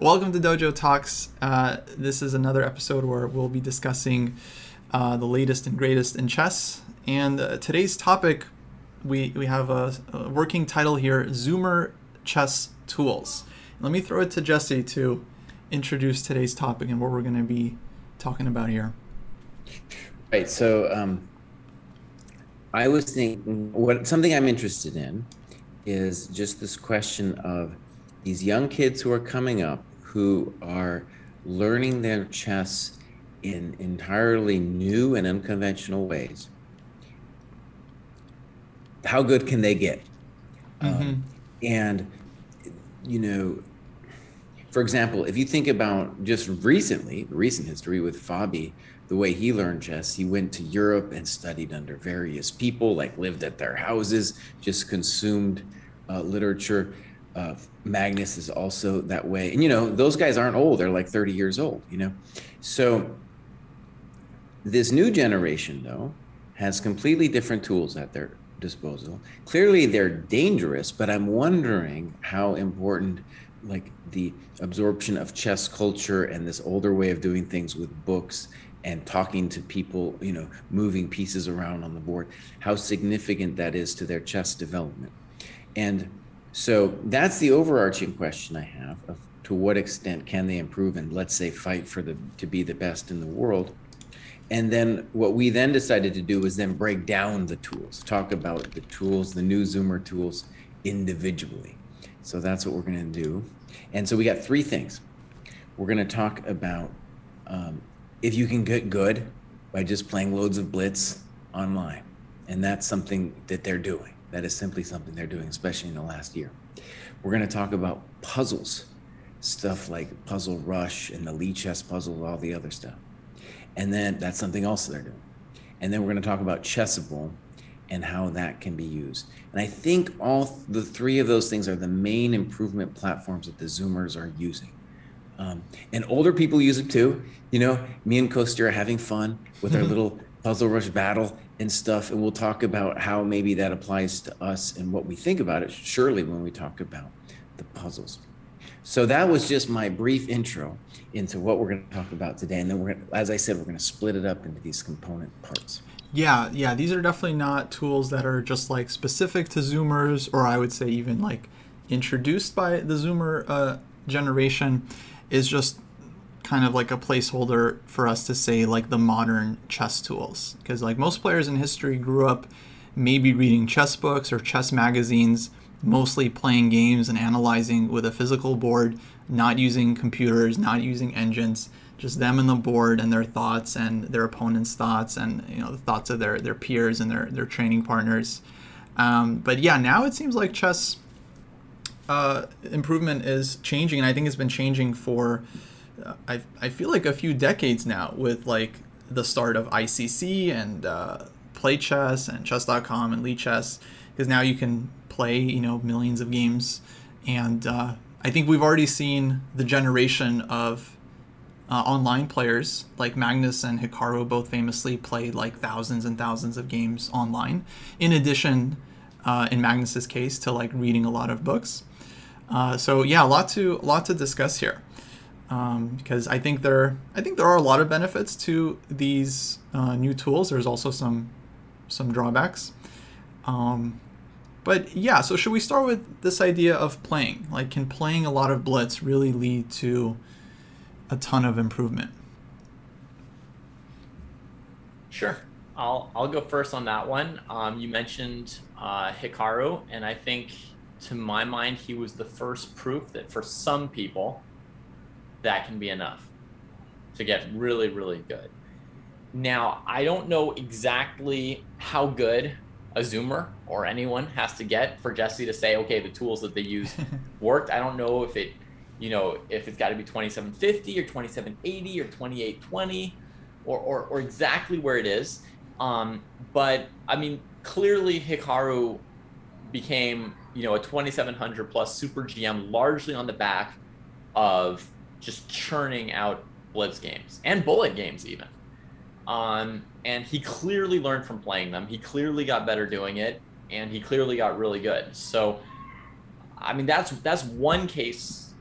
Welcome to Dojo Talks. Uh, this is another episode where we'll be discussing uh, the latest and greatest in chess. And uh, today's topic, we, we have a, a, working title here Zoomer Chess Tools. Let me throw it to Jesse to introduce today's topic and what we're going to be talking about here. Right. So um, I was thinking what something I'm interested in is just this question of these young kids who are coming up who are learning their chess in entirely new and unconventional ways. How good can they get? Mm-hmm. Um, and, you know, for example, if you think about just recently, recent history with Fabi, the way he learned chess, he went to Europe and studied under various people, like lived at their houses, just consumed uh, literature. Uh, Magnus is also that way. And, you know, those guys aren't old. They're like 30 years old, you know? So this new generation, though, has completely different tools at their disposal. Clearly, they're dangerous, but I'm wondering how important, like, the absorption of chess culture and this older way of doing things with books and talking to people, you know, moving pieces around on the board, how significant that is to their chess development. And so that's the overarching question I have of to what extent can they improve and let's say fight for the to be the best in the world. And then what we then decided to do was then break down the tools, talk about the tools, the new Zoomer tools individually. So that's what we're going to do. And so we got three things. We're going to talk about um, if you can get good by just playing loads of blitz online. And that's something that they're doing. That is simply something they're doing, especially in the last year. We're going to talk about puzzles, stuff like Puzzle Rush and the Lichess puzzle, all the other stuff. And then that's something else they're doing. And then we're going to talk about Chessable and how that can be used. And I think all the three of those things are the main improvement platforms that the Zoomers are using. Um, and older people use it too. You know, me and Kosti are having fun with our little puzzle rush battle and stuff. And we'll talk about how maybe that applies to us and what we think about it, surely, when we talk about the puzzles. So that was just my brief intro into what we're going to talk about today. And then we're, as I said, we're going to split it up into these component parts. Yeah, yeah, these are definitely not tools that are just like specific to Zoomers, or I would say even like introduced by the Zoomer uh, generation. Is just kind of like a placeholder for us to say like the modern chess tools. Because like most players in history grew up maybe reading chess books or chess magazines mostly playing games and analyzing with a physical board not using computers not using engines just them and the board and their thoughts and their opponent's thoughts and you know the thoughts of their their peers and their their training partners. Um, but yeah now it seems like chess uh, improvement is changing and i think it's been changing for I, I feel like a few decades now with like the start of ICC and uh, Play Chess and Chess.com and Lichess because now you can play you know millions of games and uh, I think we've already seen the generation of uh, online players like Magnus and Hikaru both famously played like thousands and thousands of games online. In addition, uh, in Magnus's case, to like reading a lot of books. Uh, so yeah, a lot to a lot to discuss here um, because I think there I think there are a lot of benefits to these uh, new tools. There's also some some drawbacks. Um, but yeah, so should we start with this idea of playing? Like, can playing a lot of blitz really lead to a ton of improvement? Sure. I'll I'll go first on that one. Um, you mentioned uh, Hikaru, and I think to my mind he was the first proof that for some people that can be enough to get really, really good. Now, I don't know exactly how good a Zoomer or anyone has to get for Jesse to say, okay, the tools that they use worked. I don't know if it, you know, if it's got to be 2750 or 2780 or 2820 or, or, or exactly where it is. Um, but I mean, clearly Hikaru became, you know, a 2700 plus super GM largely on the back of just churning out blitz games and bullet games even. Um, and he clearly learned from playing them. He clearly got better doing it, and he clearly got really good. So, I mean, that's that's one case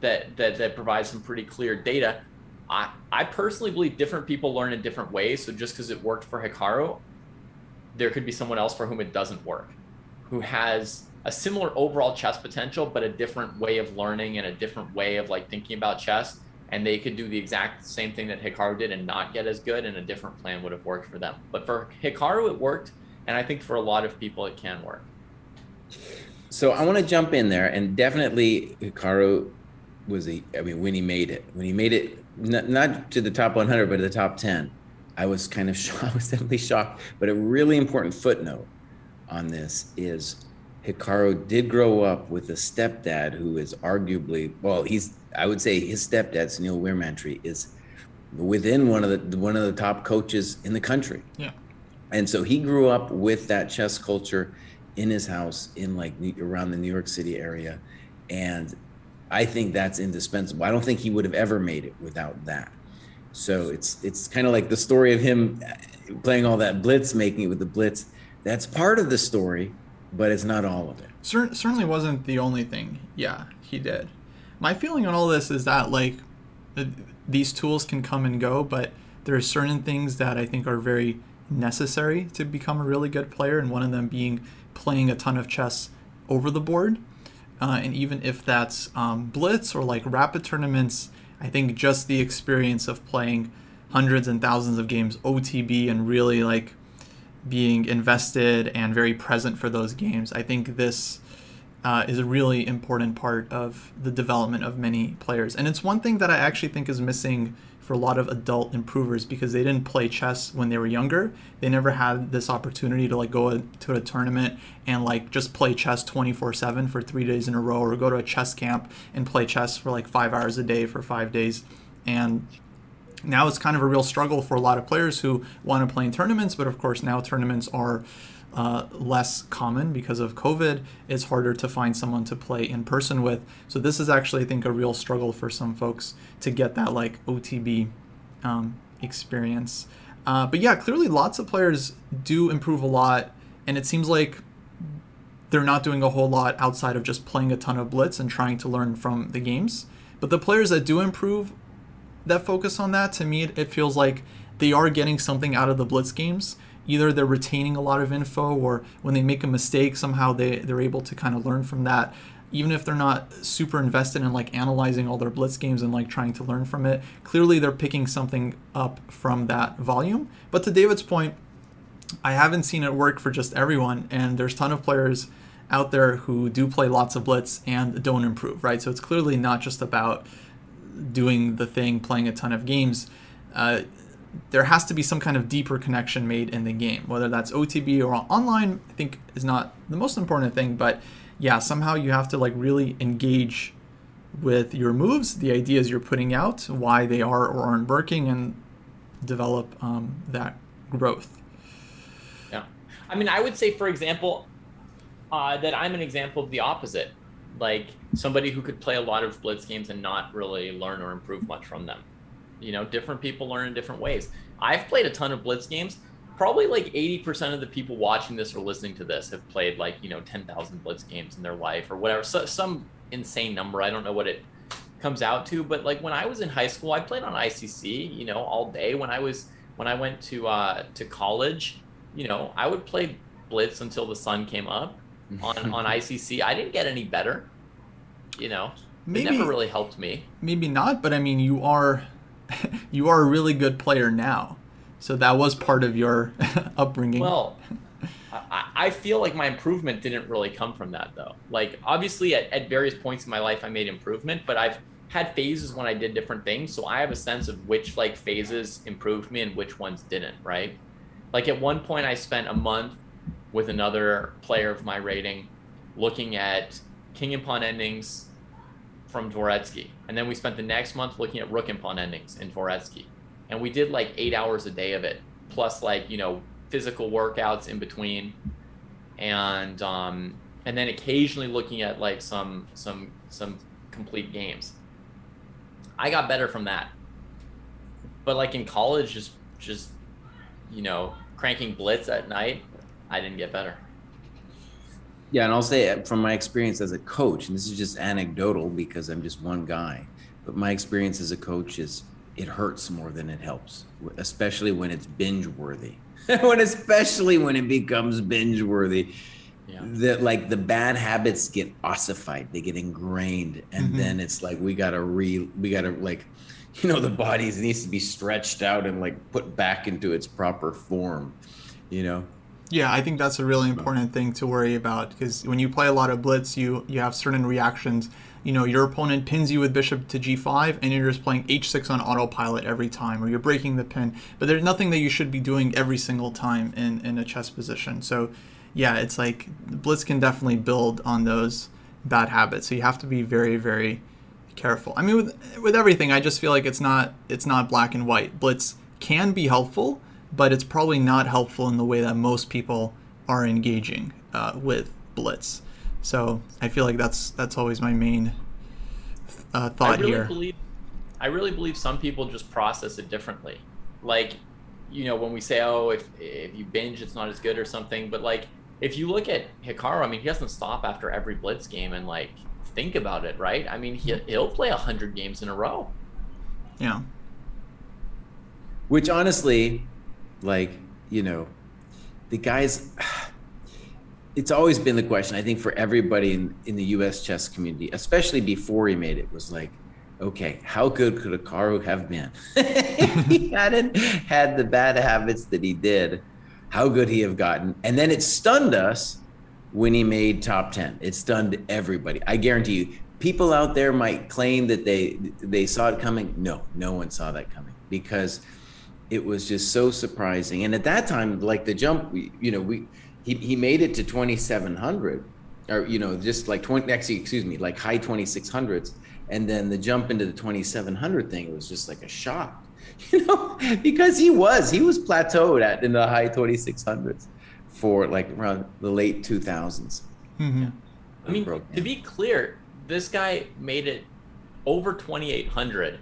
that that that provides some pretty clear data. I I personally believe different people learn in different ways. So just because it worked for Hikaru, there could be someone else for whom it doesn't work, who has a similar overall chess potential, but a different way of learning and a different way of like thinking about chess. And they could do the exact same thing that Hikaru did and not get as good, and a different plan would have worked for them. But for Hikaru, it worked, and I think for a lot of people, it can work. So I want to jump in there, and definitely Hikaru was a. I mean, when he made it, when he made it, not, not to the top 100, but to the top 10, I was kind of shocked. I was definitely shocked. But a really important footnote on this is Hikaru did grow up with a stepdad who is arguably well, he's I would say his stepdad, Sunil Weeramantry, is within one of the one of the top coaches in the country. Yeah. And so he grew up with that chess culture in his house in like around the New York City area. And I think that's indispensable. I don't think he would have ever made it without that. So it's it's kind of like the story of him playing all that blitz, making it with the blitz. That's part of the story, but it's not all of it. Cer- certainly wasn't the only thing. Yeah, he did. My feeling on all this is that like these tools can come and go, but there are certain things that I think are very necessary to become a really good player, and one of them being playing a ton of chess over the board. Uh, and even if that's um, blitz or like rapid tournaments, I think just the experience of playing hundreds and thousands of games OTB and really like being invested and very present for those games, I think this uh, is a really important part of the development of many players. And it's one thing that I actually think is missing for a lot of adult improvers because they didn't play chess when they were younger. They never had this opportunity to like go to a tournament and like just play chess 24/7 for 3 days in a row or go to a chess camp and play chess for like 5 hours a day for 5 days. And now it's kind of a real struggle for a lot of players who want to play in tournaments, but of course now tournaments are uh, less common because of COVID. It's harder to find someone to play in person with. So this is actually, I think, a real struggle for some folks to get that like OTB um, experience. Uh, but yeah, clearly lots of players do improve a lot, and it seems like they're not doing a whole lot outside of just playing a ton of blitz and trying to learn from the games. But the players that do improve that focus on that, to me, it feels like they are getting something out of the blitz games. Either they're retaining a lot of info or when they make a mistake somehow they, they're able to kind of learn from that. Even if they're not super invested in like analyzing all their blitz games and like trying to learn from it clearly they're picking something up from that volume. But to david's point i haven't seen it work for just everyone and there's a ton of players out there who do play lots of blitz and don't improve right? So it's clearly not just about doing the thing playing a ton of games uh, there has to be some kind of deeper connection made in the game, whether that's OTB or online. I think is not the most important thing, but yeah, somehow you have to like really engage with your moves, the ideas you're putting out, why they are or aren't working, and develop um, that growth. Yeah, I mean, I would say, for example, uh, that I'm an example of the opposite, like somebody who could play a lot of blitz games and not really learn or improve much from them. You know, different people learn in different ways. I've played a ton of Blitz games. Probably like 80% of the people watching this or listening to this have played like, you know, 10,000 Blitz games in their life or whatever. So, some insane number. I don't know what it comes out to, but like when I was in high school, I played on ICC, you know, all day. When I was when I went to uh, to college, you know, I would play Blitz until the sun came up on on ICC. I didn't get any better, you know. Maybe, it never really helped me. Maybe not, but I mean, you are you are a really good player now. So that was part of your upbringing. Well, I, I, feel like my improvement didn't really come from that though. Like obviously at, at various points in my life I made improvement, but I've had phases when I did different things. So I have a sense of which like phases improved me and which ones didn't, right? Like at one point I spent a month with another player of my rating looking at king and pawn endings from Dvoretsky. And then we spent the next month looking at rook and pawn endings in Dvoretsky. And we did like eight hours a day of it, plus like, you know, physical workouts in between. And um, and then occasionally looking at like some some some complete games. I got better from that. But like in college, just just you know, cranking blitz at night, I didn't get better. Yeah, and I'll say uh, from my experience as a coach, and this is just anecdotal because I'm just one guy, but my experience as a coach is it hurts more than it helps, especially when it's binge worthy. when especially when it becomes binge worthy. Yeah. That like the bad habits get ossified, they get ingrained, and mm-hmm. then it's like we gotta re we gotta like you know the body needs to be stretched out and like put back into its proper form you know yeah i think that's a really important thing to worry about because when you play a lot of blitz you you have certain reactions. You know your opponent pins you with bishop to g5 and you're just playing h6 on autopilot every time or you're breaking the pin. But there's nothing that you should be doing every single time in in a chess position. So yeah it's like blitz can definitely build on those bad habits. So you have to be very very careful. I mean, with with everything, I just feel like it's not it's not black and white. Blitz can be helpful, but it's probably not helpful in the way that most people are engaging uh, with blitz. So I feel like that's that's always my main uh, thought I really here. Believe, I really believe some people just process it differently. Like, you know, when we say, "Oh, if if you binge, it's not as good" or something, but like if you look at Hikaru, I mean, he doesn't stop after every blitz game and like think about it, right? I mean, he, he'll play 100 games in a row. Yeah. Which honestly, like, you know, the guys, it's always been the question, I think, for everybody in, in the US chess community, especially before he made it, was like, okay, how good could Hikaru have been? he hadn't had the bad habits that he did. How good he have gotten? And then it stunned us when he made top 10. It stunned everybody. I guarantee you, people out there might claim that they they saw it coming. No, no one saw that coming because it was just so surprising. And at that time, like the jump, we, you know, we he, he made it to 2700 or you know just like 20 actually excuse me like high 2600s and then the jump into the 2700 thing it was just like a shock you know because he was he was plateaued at in the high 2600s for like around the late 2000s. Mm-hmm. Yeah. I mean, to be clear, this guy made it over 2800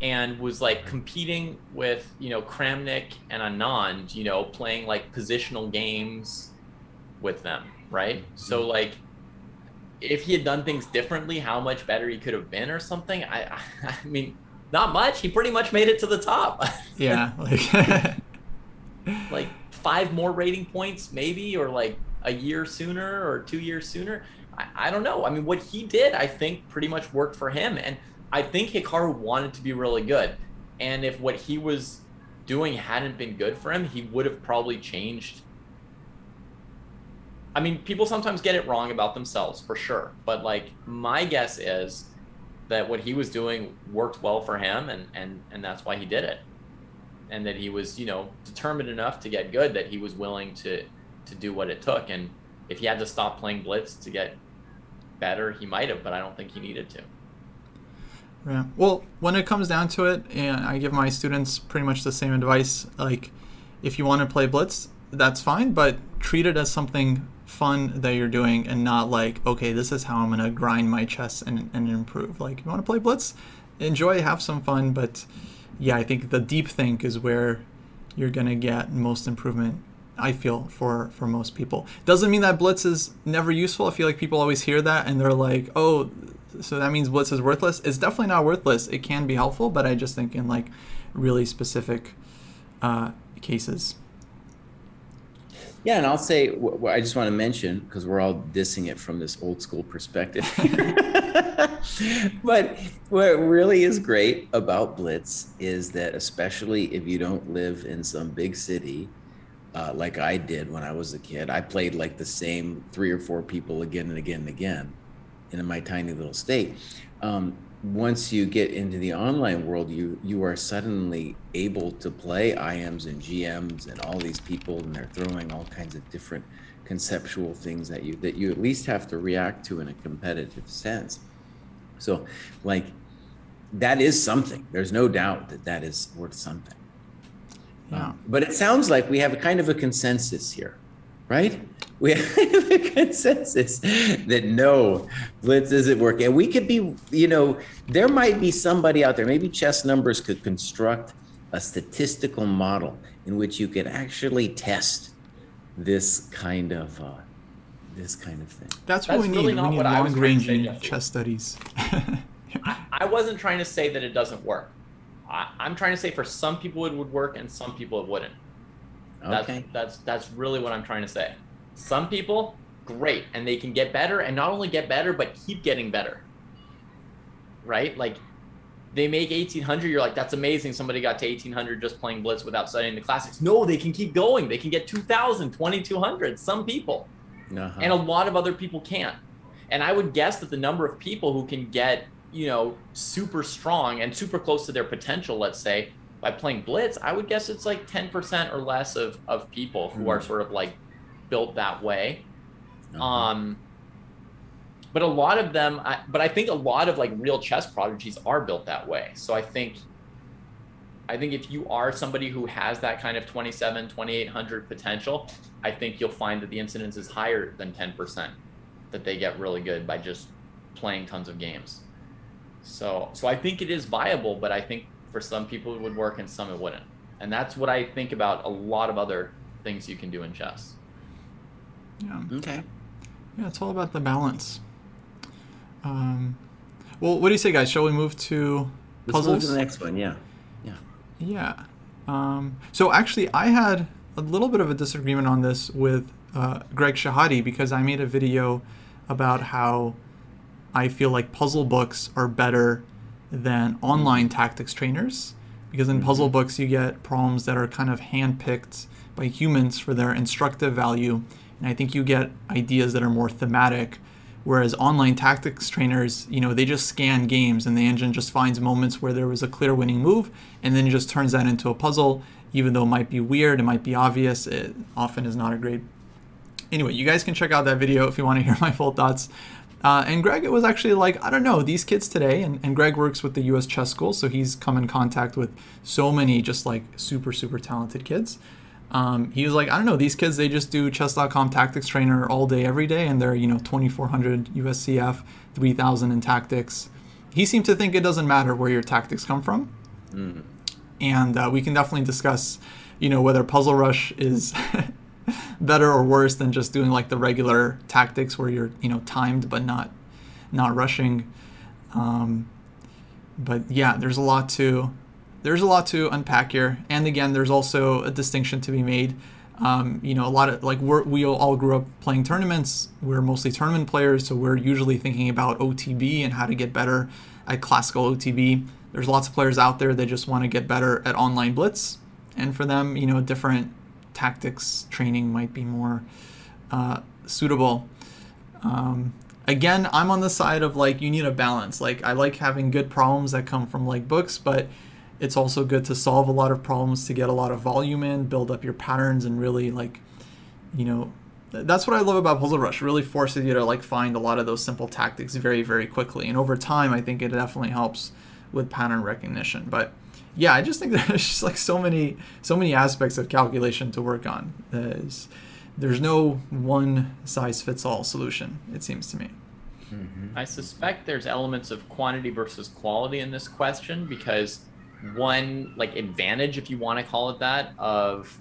and was like competing with, you know, Kramnik and Anand, you know, playing like positional games with them, right? Mm-hmm. So like if he had done things differently, how much better he could have been or something. I I, I mean, not much. He pretty much made it to the top. yeah, like like five more rating points, maybe, or like a year sooner or two years sooner. I, I don't know. I mean, what he did, I think, pretty much worked for him. And I think Hikaru wanted to be really good. And if what he was doing hadn't been good for him, he would have probably changed. I mean, people sometimes get it wrong about themselves for sure. But like, my guess is that what he was doing worked well for him and, and, and that's why he did it and that he was you know determined enough to get good that he was willing to to do what it took and if he had to stop playing blitz to get better he might have but i don't think he needed to yeah well when it comes down to it and i give my students pretty much the same advice like if you want to play blitz that's fine but treat it as something fun that you're doing and not like okay this is how i'm going to grind my chess and, and improve like you want to play blitz enjoy have some fun but yeah, I think the deep think is where you're gonna get most improvement. I feel for for most people doesn't mean that blitz is never useful. I feel like people always hear that and they're like, oh, so that means blitz is worthless. It's definitely not worthless. It can be helpful, but I just think in like really specific uh, cases. Yeah, and I'll say what I just want to mention because we're all dissing it from this old school perspective. but what really is great about Blitz is that, especially if you don't live in some big city, uh, like I did when I was a kid, I played like the same three or four people again and again and again in my tiny little state. Um, once you get into the online world, you you are suddenly able to play IMs and GMs and all these people, and they're throwing all kinds of different conceptual things at you that you at least have to react to in a competitive sense. So, like, that is something. There's no doubt that that is worth something. Yeah. Um, but it sounds like we have a kind of a consensus here, right? we have a consensus that no, Blitz isn't working. And we could be, you know, there might be somebody out there, maybe chess numbers could construct a statistical model in which you could actually test this kind of uh, this kind of thing. That's what That's we really need. not we need what I was long trying to say, ranging Jesse. chess studies. I, I wasn't trying to say that it doesn't work. I, I'm trying to say for some people it would work and some people it wouldn't. That's, Okay. that's that's really what I'm trying to say. Some people, great, and they can get better, and not only get better, but keep getting better. Right? Like they make 1800, you're like, that's amazing. Somebody got to 1800 just playing Blitz without studying the classics. No, they can keep going. They can get 2000, 2200. Some people Uh-huh. and a lot of other people can't. And I would guess that the number of people who can get, you know, super strong and super close to their potential, let's say, by playing blitz, I would guess it's like 10% or less of, of people who are sort of like built that way. Uh-huh. Um, but a lot of them, I, but I think a lot of like real chess prodigies are built that way. So I think, I think if you are somebody who has that kind of 27, 2800 potential, I think you'll find that the incidence is higher than 10% that they get really good by just playing tons of games. So, so I think it is viable, but I think for some people it would work and some it wouldn't. And that's what I think about a lot of other things you can do in chess. yeah. okay. yeah, it's all about the balance. Um, well, what do you say, guys? Shall we move to Let's move puzzles? to the next one. Yeah. Yeah. Yeah. Um, so actually, I had a little bit of a disagreement on this with uh, Greg Shahade because I made a video about how I feel like puzzle books are better than mm-hmm. online tactics trainers because in mm-hmm. puzzle books you get problems that are kind of handpicked by humans for their instructive value and I think you get ideas that are more thematic whereas online tactics trainers you know they just scan games and the engine just finds moments where there was a clear winning move and then it just turns that into a puzzle even though it might be weird it might be obvious it often is not a great anyway, you guys can check out that video if you want to hear my full thoughts. Uh, and Greg, it was actually like, I don't know, these kids today, and, and Greg works with the US Chess School, so he's come in contact with so many just like super, super talented kids. Um, he was like, I don't know, these kids, they just do chess.com tactics trainer all day, every day, and they're, you know, 2400 USCF, 3000 in tactics. He seemed to think it doesn't matter where your tactics come from and uh, we can definitely discuss you know whether puzzle rush is better or worse than just doing like the regular tactics where you're you know timed but not not rushing. Um, but yeah there's a lot to there's a lot to unpack here. And again there's also a distinction to be made. Um, you know a lot of like we're, we all grew up playing tournaments. We're mostly tournament players so we're usually thinking about otb and how to get better at classical otb there's lots of players out there that just want to get better at online blitz. And for them you know different tactics training might be more uh, suitable. Um, again i'm on the side of like you need a balance. Like i like having good problems that come from like books but it's also good to solve a lot of problems to get a lot of volume in build up your patterns and really like you know that's what i love about puzzle rush. It really forces you to like find a lot of those simple tactics very very quickly. And over time i think it definitely helps with pattern recognition. But yeah i just think there's just like so many so many aspects of calculation to work on there's there's no one size fits all solution it seems to me mm-hmm. I suspect there's elements of quantity versus quality in this question because one like advantage, if you want to call it that, of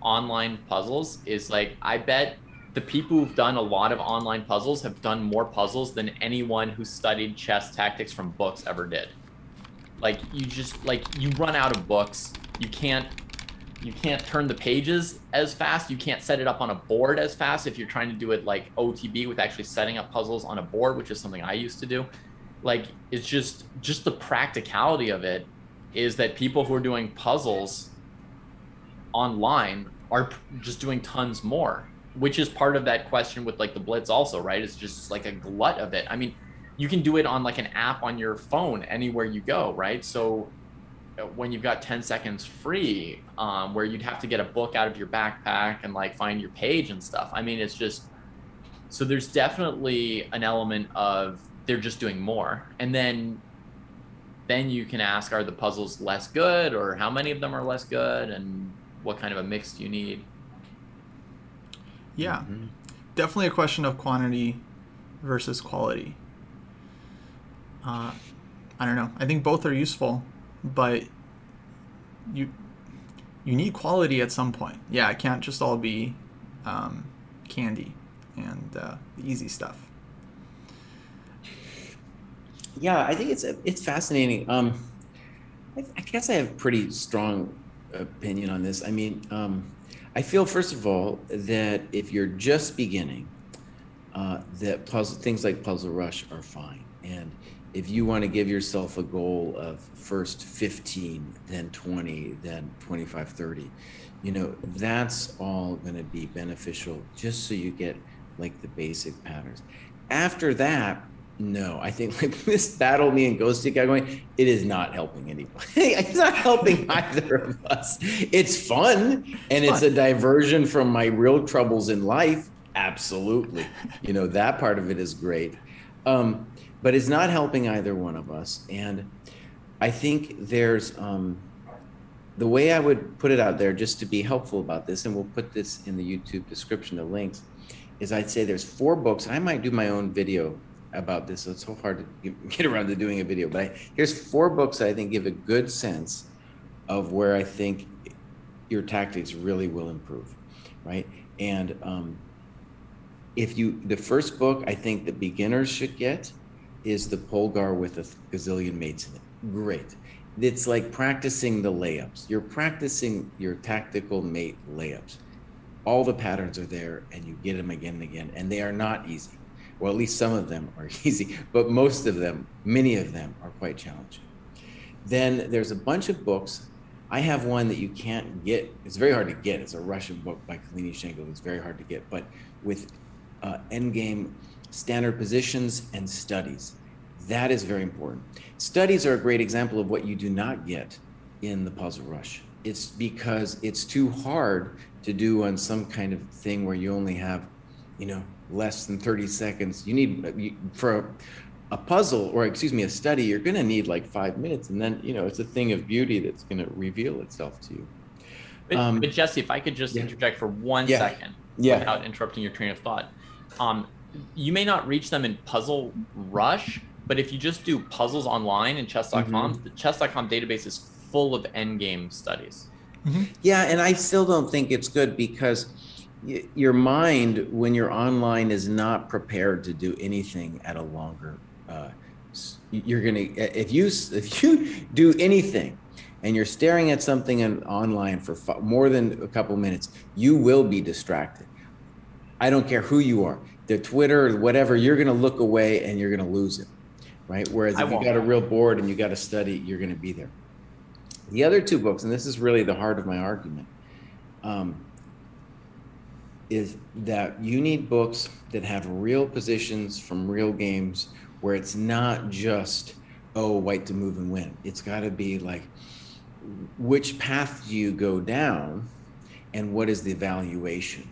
online puzzles is like I bet the people who've done a lot of online puzzles have done more puzzles than anyone who studied chess tactics from books ever did. Like you just like you run out of books. You can't you can't turn the pages as fast. You can't set it up on a board as fast if you're trying to do it like OTB with actually setting up puzzles on a board, which is something I used to do. Like it's just just the practicality of it is that people who are doing puzzles online are just doing tons more, which is part of that question with like the blitz also, right? It's just like a glut of it. I mean, you can do it on like an app on your phone anywhere you go, right? So uh, when you've got 10 seconds free um, where you'd have to get a book out of your backpack and like find your page and stuff i mean it's just so there's definitely an element of they're just doing more and then then you can ask are the puzzles less good or how many of them are less good and what kind of a mix do you need yeah Mhm. definitely a question of quantity versus quality. Uh, I don't know. I think both are useful, but you you need quality at some point. Yeah, it can't just all be um, candy. and uh, easy stuff. Yeah, I think it's it's fascinating. Um, I, I guess I have pretty strong opinion on this. I mean, um, I feel first of all that if you're just beginning, uh, that puzzle things like Puzzle Rush are fine, and if you want to give yourself a goal of first 15, then 20, then 25, 30, you know, that's all going to be beneficial just so you get like the basic patterns. After that, no, I think like this battle me and Kosti guy going, it is not helping anybody. it's not helping either of us. It's fun and it's, it's a diversion from my real troubles in life. Absolutely. You know, that part of it is great. Um, but it's not helping either one of us. And I think there's um, the way I would put it out there just to be helpful about this, and we'll put this in the YouTube description, the links, is I'd say there's four books. I might do my own video about this. So it's so hard to get around to doing a video, but I, here's four books that I think give a good sense of where I think your tactics really will improve, right? And um, if you, the first book I think the beginners should get is the Polgar with a gazillion mates in it. Great. It's like practicing the layups. You're practicing your tactical mate layups. All the patterns are there and you get them again and again, and they are not easy well, at least some of them are easy, but most of them, many of them, are quite challenging. Then there's a bunch of books. I have one that you can't get. It's very hard to get. It's a Russian book by Kalinichenko. It's very hard to get, but with uh, endgame standard positions and studies. That is very important. Studies are a great example of what you do not get in the puzzle rush. It's because it's too hard to do on some kind of thing where you only have, you know, less than 30 seconds. You need for a, a puzzle or excuse me, a study, you're going to need like five minutes. And then, you know, it's a thing of beauty that's going to reveal itself to you. But, um, but, Jesse, if I could just yeah. interject for one yeah. second, yeah. without interrupting your train of thought. Um, you may not reach them in Puzzle Rush, but if you just do puzzles online in chess.com, mm-hmm. the chess.com database is full of endgame studies. Mm-hmm. Yeah, and I still don't think it's good because your mind when you're online is not prepared to do anything at a longer uh, you're gonna if you if you do anything and you're staring at something in, online for more than a couple minutes you will be distracted i don't care who you are the twitter or whatever you're gonna look away and you're gonna lose it right? Whereas if you got a real board and you got to study you're gonna be there. The other two books and this is really the heart of my argument um, is that you need books that have real positions from real games where it's not just oh white to move and win. It's got to be like which path do you go down and what is the evaluation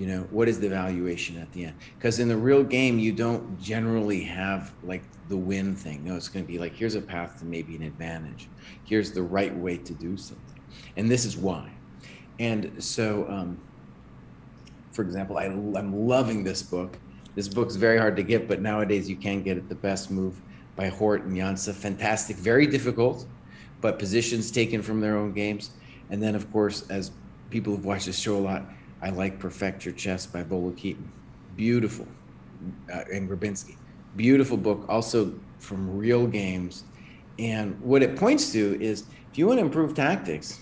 you know what is the valuation at the end because in the real game you don't generally have like the win thing no it's going to be like here's a path to maybe an advantage here's the right way to do something and this is why and so um, for example, I, I'm loving this book. This book's very hard to get, but nowadays you can get it. The Best Move by Hort and Jansa. Fantastic, very difficult, but positions taken from their own games. And then, of course, as people who've watched this show a lot, I like Perfect Your Chess by Volokitin. Beautiful. Uh, and Grabinsky. Beautiful book, also from real games. And what it points to is if you want to improve tactics,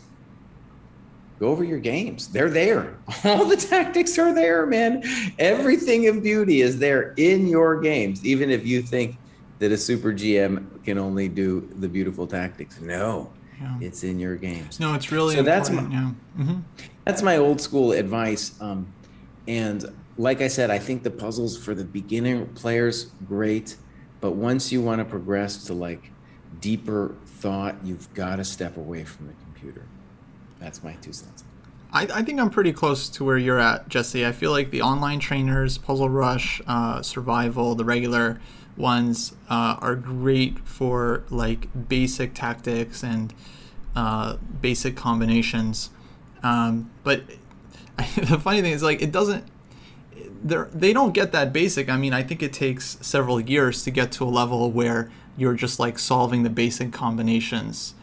go over your games. They're there. All the tactics are there, man. Everything of beauty is there in your games, even if you think that a super GM can only do the beautiful tactics. No, yeah. it's in your games. No, it's really so that's my, yeah. mm-hmm. that's my old school advice. Um, and like I said, I think the puzzles for the beginner players great, but once you want to progress to like deeper thought, you've got to step away from the computer. That's my two cents. I, I, think I'm pretty close to where you're at, Jesse. I feel like the online trainers, Puzzle Rush, uh, Survival, the regular ones uh, are great for like basic tactics and uh, basic combinations. Um, but the funny thing is, like, it doesn't. They don't get that basic. I mean, I think it takes several years to get to a level where you're just like solving the basic combinations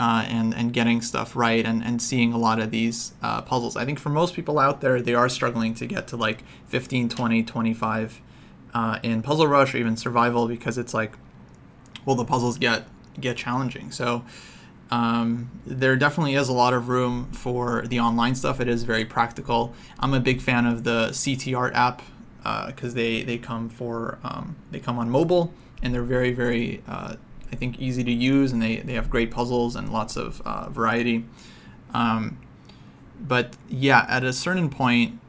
uh, and and getting stuff right and, and seeing a lot of these uh, puzzles. I think for most people out there, they are struggling to get to like 15, 20, 25 uh, in Puzzle Rush or even Survival because it's like, well, the puzzles get get challenging. So um, there definitely is a lot of room for the online stuff. It is very practical. I'm a big fan of the CT-ART app because uh, they they come for um, they come on mobile and they're very very uh, I think easy to use, and they, they have great puzzles and lots of uh, variety. Um, but yeah, at a certain point,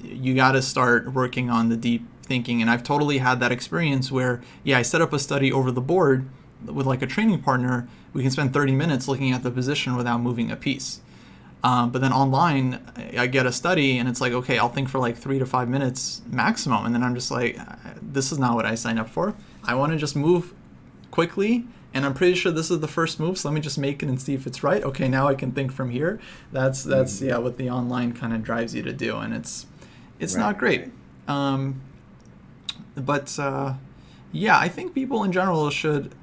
you got to start working on the deep thinking. And I've totally had that experience where, yeah, I set up a study over the board with like a training partner. We can spend 30 minutes looking at the position without moving a piece. Um, but then online, I get a study and it's like, okay, I'll think for like three to five minutes maximum. And then I'm just like, this is not what I signed up for. I want to just move quickly and I'm pretty sure this is the first move. So let me just make it and see if it's right. Okay, now I can think from here. That's that's mm-hmm. yeah what the online kind of drives you to do, and it's it's right. not great. Um, but uh, yeah, I think people in general should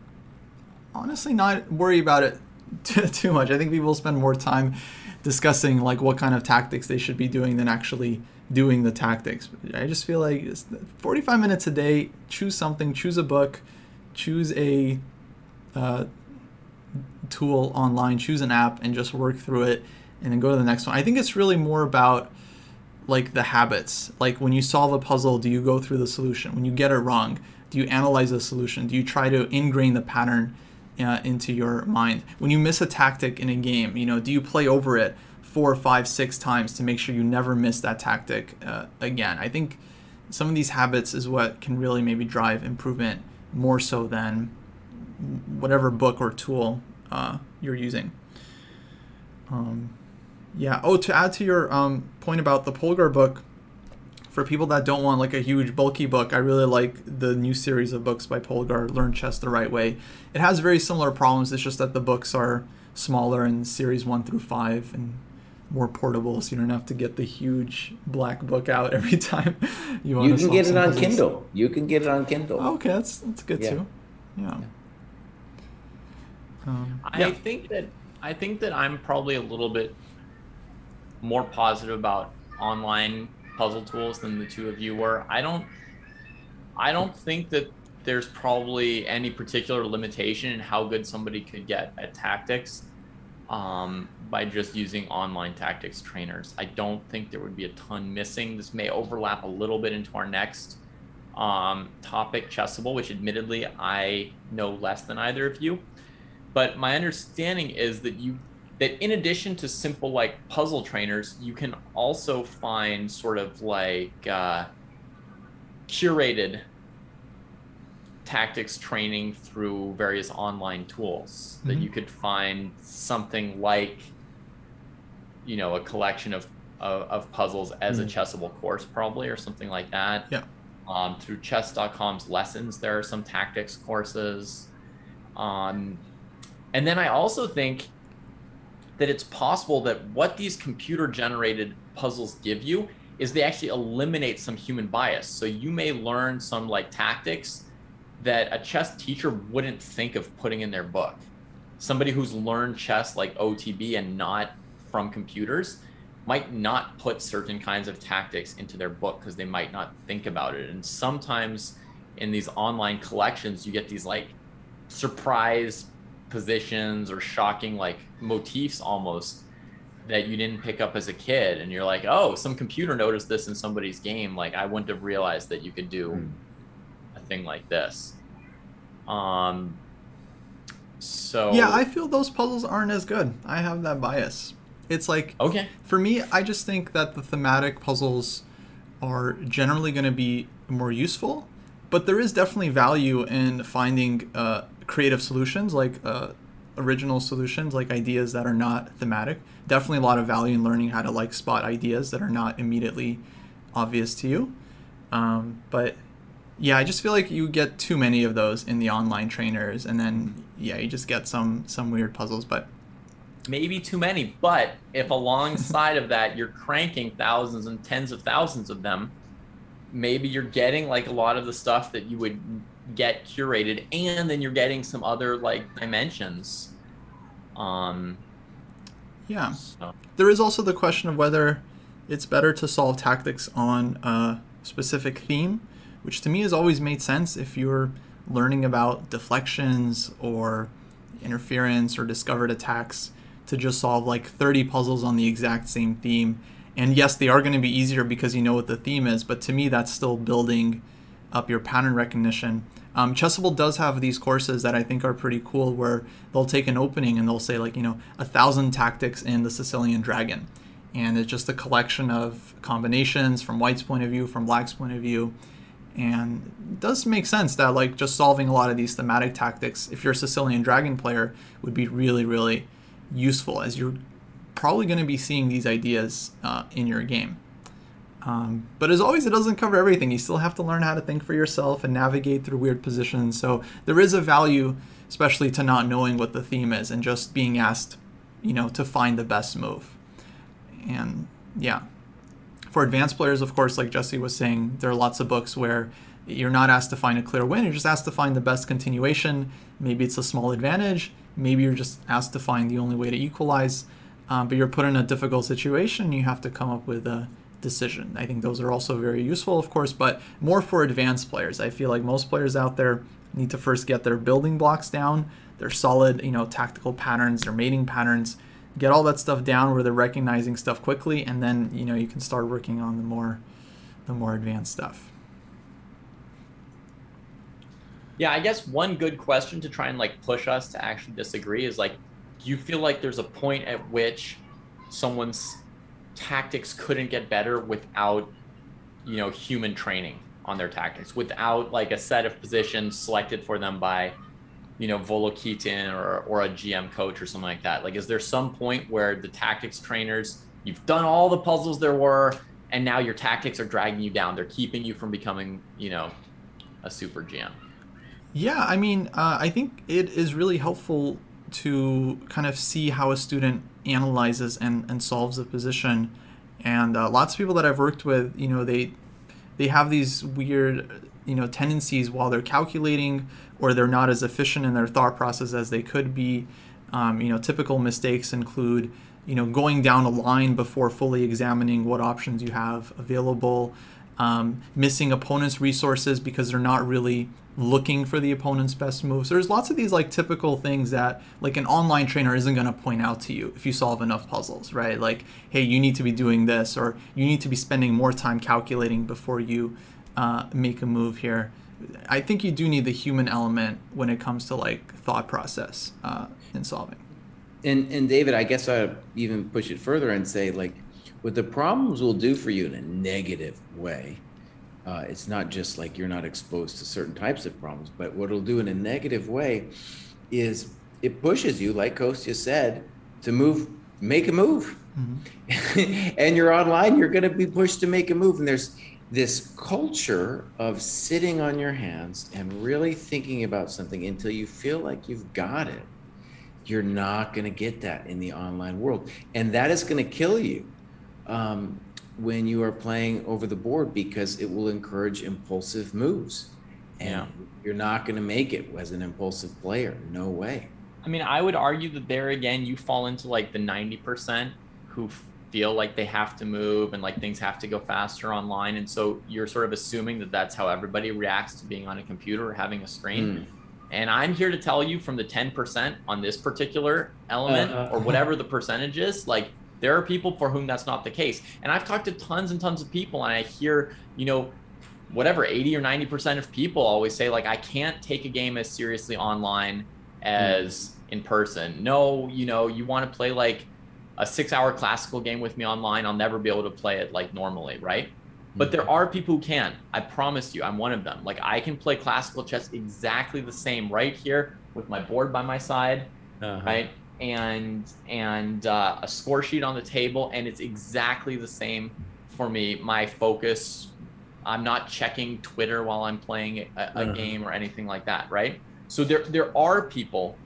honestly not worry about it too, too much. I think people spend more time discussing like what kind of tactics they should be doing than actually doing the tactics. I just feel like 45 minutes a day, choose something, choose a book choose a uh, tool online, choose an app, and just work through it, and then go to the next one. I think it's really more about like the habits. Like when you solve a puzzle, do you go through the solution? When you get it wrong, do you analyze the solution? Do you try to ingrain the pattern uh, into your mind? When you miss a tactic in a game, you know, do you play over it four, five, six times to make sure you never miss that tactic uh, again? I think some of these habits is what can really maybe drive improvement more so than whatever book or tool uh, you're using. Um, yeah. Oh, to add to your um, point about the Polgar book, for people that don't want like a huge bulky book, I really like the new series of books by Polgar, Learn Chess the Right Way. It has very similar problems. It's just that the books are smaller in series one through five and more portable, so you don't have to get the huge black book out every time you want. You can get it on puzzles. Kindle. You can get it on Kindle. Oh, okay, that's that's good yeah. too. Yeah. Um, I yeah. think that I think that I'm probably a little bit more positive about online puzzle tools than the two of you were. I don't I don't think that there's probably any particular limitation in how good somebody could get at tactics um, by just using online tactics trainers. I don't think there would be a ton missing. This may overlap a little bit into our next um, topic, Chessable, which admittedly I know less than either of you. But my understanding is that you that in addition to simple like puzzle trainers, you can also find sort of like uh, curated tactics training through various online tools mm-hmm. that you could find something like you know a collection of of, of puzzles as mm-hmm. a chessable course probably or something like that yeah um, through chess.com's lessons there are some tactics courses um, and then i also think that it's possible that what these computer generated puzzles give you is they actually eliminate some human bias so you may learn some like tactics that a chess teacher wouldn't think of putting in their book. Somebody who's learned chess like OTB and not from computers might not put certain kinds of tactics into their book because they might not think about it. And sometimes in these online collections, you get these like surprise positions or shocking like motifs almost that you didn't pick up as a kid. And you're like, oh, some computer noticed this in somebody's game. Like I wouldn't have realized that you could do. Mm thing like this. Um, so yeah, I feel those puzzles aren't as good. I have that bias. It's like okay for me. I just think that the thematic puzzles are generally going to be more useful, but there is definitely value in finding uh, creative solutions like uh, original solutions, like ideas that are not thematic. Definitely a lot of value in learning how to like spot ideas that are not immediately obvious to you. Um, but yeah, I just feel like you get too many of those in the online trainers, and then yeah, you just get some some weird puzzles. But maybe too many. But if alongside of that you're cranking thousands and tens of thousands of them, maybe you're getting like a lot of the stuff that you would get curated, and then you're getting some other like dimensions Um, yeah. So. There is also the question of whether it's better to solve tactics on a specific theme, which to me has always made sense if you're learning about deflections or interference or discovered attacks to just solve like 30 puzzles on the exact same theme. And yes, they are going to be easier because you know what the theme is, but to me, that's still building up your pattern recognition. Um, Chessable does have these courses that I think are pretty cool where they'll take an opening and they'll say, like, you know, a thousand tactics in the Sicilian Dragon. And it's just a collection of combinations from white's point of view, from black's point of view. And it does make sense that, like, just solving a lot of these thematic tactics, if you're a Sicilian Dragon player, would be really, really useful as you're probably going to be seeing these ideas uh, in your game. Um, but as always, it doesn't cover everything. You still have to learn how to think for yourself and navigate through weird positions. So there is a value, especially to not knowing what the theme is and just being asked, you know, to find the best move. And yeah, for advanced players, of course, like Jesse was saying, there are lots of books where you're not asked to find a clear win. You're just asked to find the best continuation. Maybe it's a small advantage. Maybe you're just asked to find the only way to equalize. Um, but you're put in a difficult situation. You have to come up with a decision. I think those are also very useful, of course, but more for advanced players. I feel like most players out there need to first get their building blocks down, their solid, you know, tactical patterns, their mating patterns, get all that stuff down where they're recognizing stuff quickly, and then you know you can start working on the more the more advanced stuff. Yeah, I guess one good question to try and like push us to actually disagree is like, you feel like there's a point at which someone's tactics couldn't get better without you know human training on their tactics without like a set of positions selected for them by you know Volokitin or or a GM coach or something like that. Like is there some point where the tactics trainers you've done all the puzzles there were and now your tactics are dragging you down? They're keeping you from becoming you know a super GM yeah I mean uh, I think it is really helpful to kind of see how a student analyzes and, and solves a position. And uh, lots of people that I've worked with, you know, they they have these weird, you know, tendencies while they're calculating, or they're not as efficient in their thought process as they could be. Um, you know, typical mistakes include, you know, going down a line before fully examining what options you have available, um, missing opponents' resources because they're not really looking for the opponent's best moves. There's lots of these like typical things that like an online trainer isn't going to point out to you if you solve enough puzzles, right? Like, hey, you need to be doing this, or you need to be spending more time calculating before you uh, make a move here. I think you do need the human element when it comes to like thought process uh, in solving. And and David, I guess I even push it further and say like, what the problems will do for you in a negative way uh, it's not just like you're not exposed to certain types of problems, but what it'll do in a negative way is it pushes you, like Kostya said, to move, make a move. Mm-hmm. and you're online, you're going to be pushed to make a move. And there's this culture of sitting on your hands and really thinking about something until you feel like you've got it. You're not going to get that in the online world. And that is going to kill you. Um, when you are playing over the board because it will encourage impulsive moves. And yeah. you're not going to make it as an impulsive player. No way. I mean, I would argue that there again, you fall into like the 90% who feel like they have to move and like things have to go faster online. And so you're sort of assuming that that's how everybody reacts to being on a computer or having a screen. Mm. And I'm here to tell you from the 10% on this particular element uh, uh, or whatever the percentage is, like there are people for whom that's not the case. And I've talked to tons and tons of people, and I hear, you know, whatever 80 or 90% of people always say, like, I can't take a game as seriously online as mm. in person. No, you know, you want to play like a six hour classical game with me online, I'll never be able to play it like normally, right? But there are people who can. I promise you, I'm one of them. Like I can play classical chess exactly the same right here with my board by my side, uh-huh. right? And and uh, a score sheet on the table, and it's exactly the same for me. My focus, I'm not checking Twitter while I'm playing a, a uh-huh. game or anything like that, right? So there there are people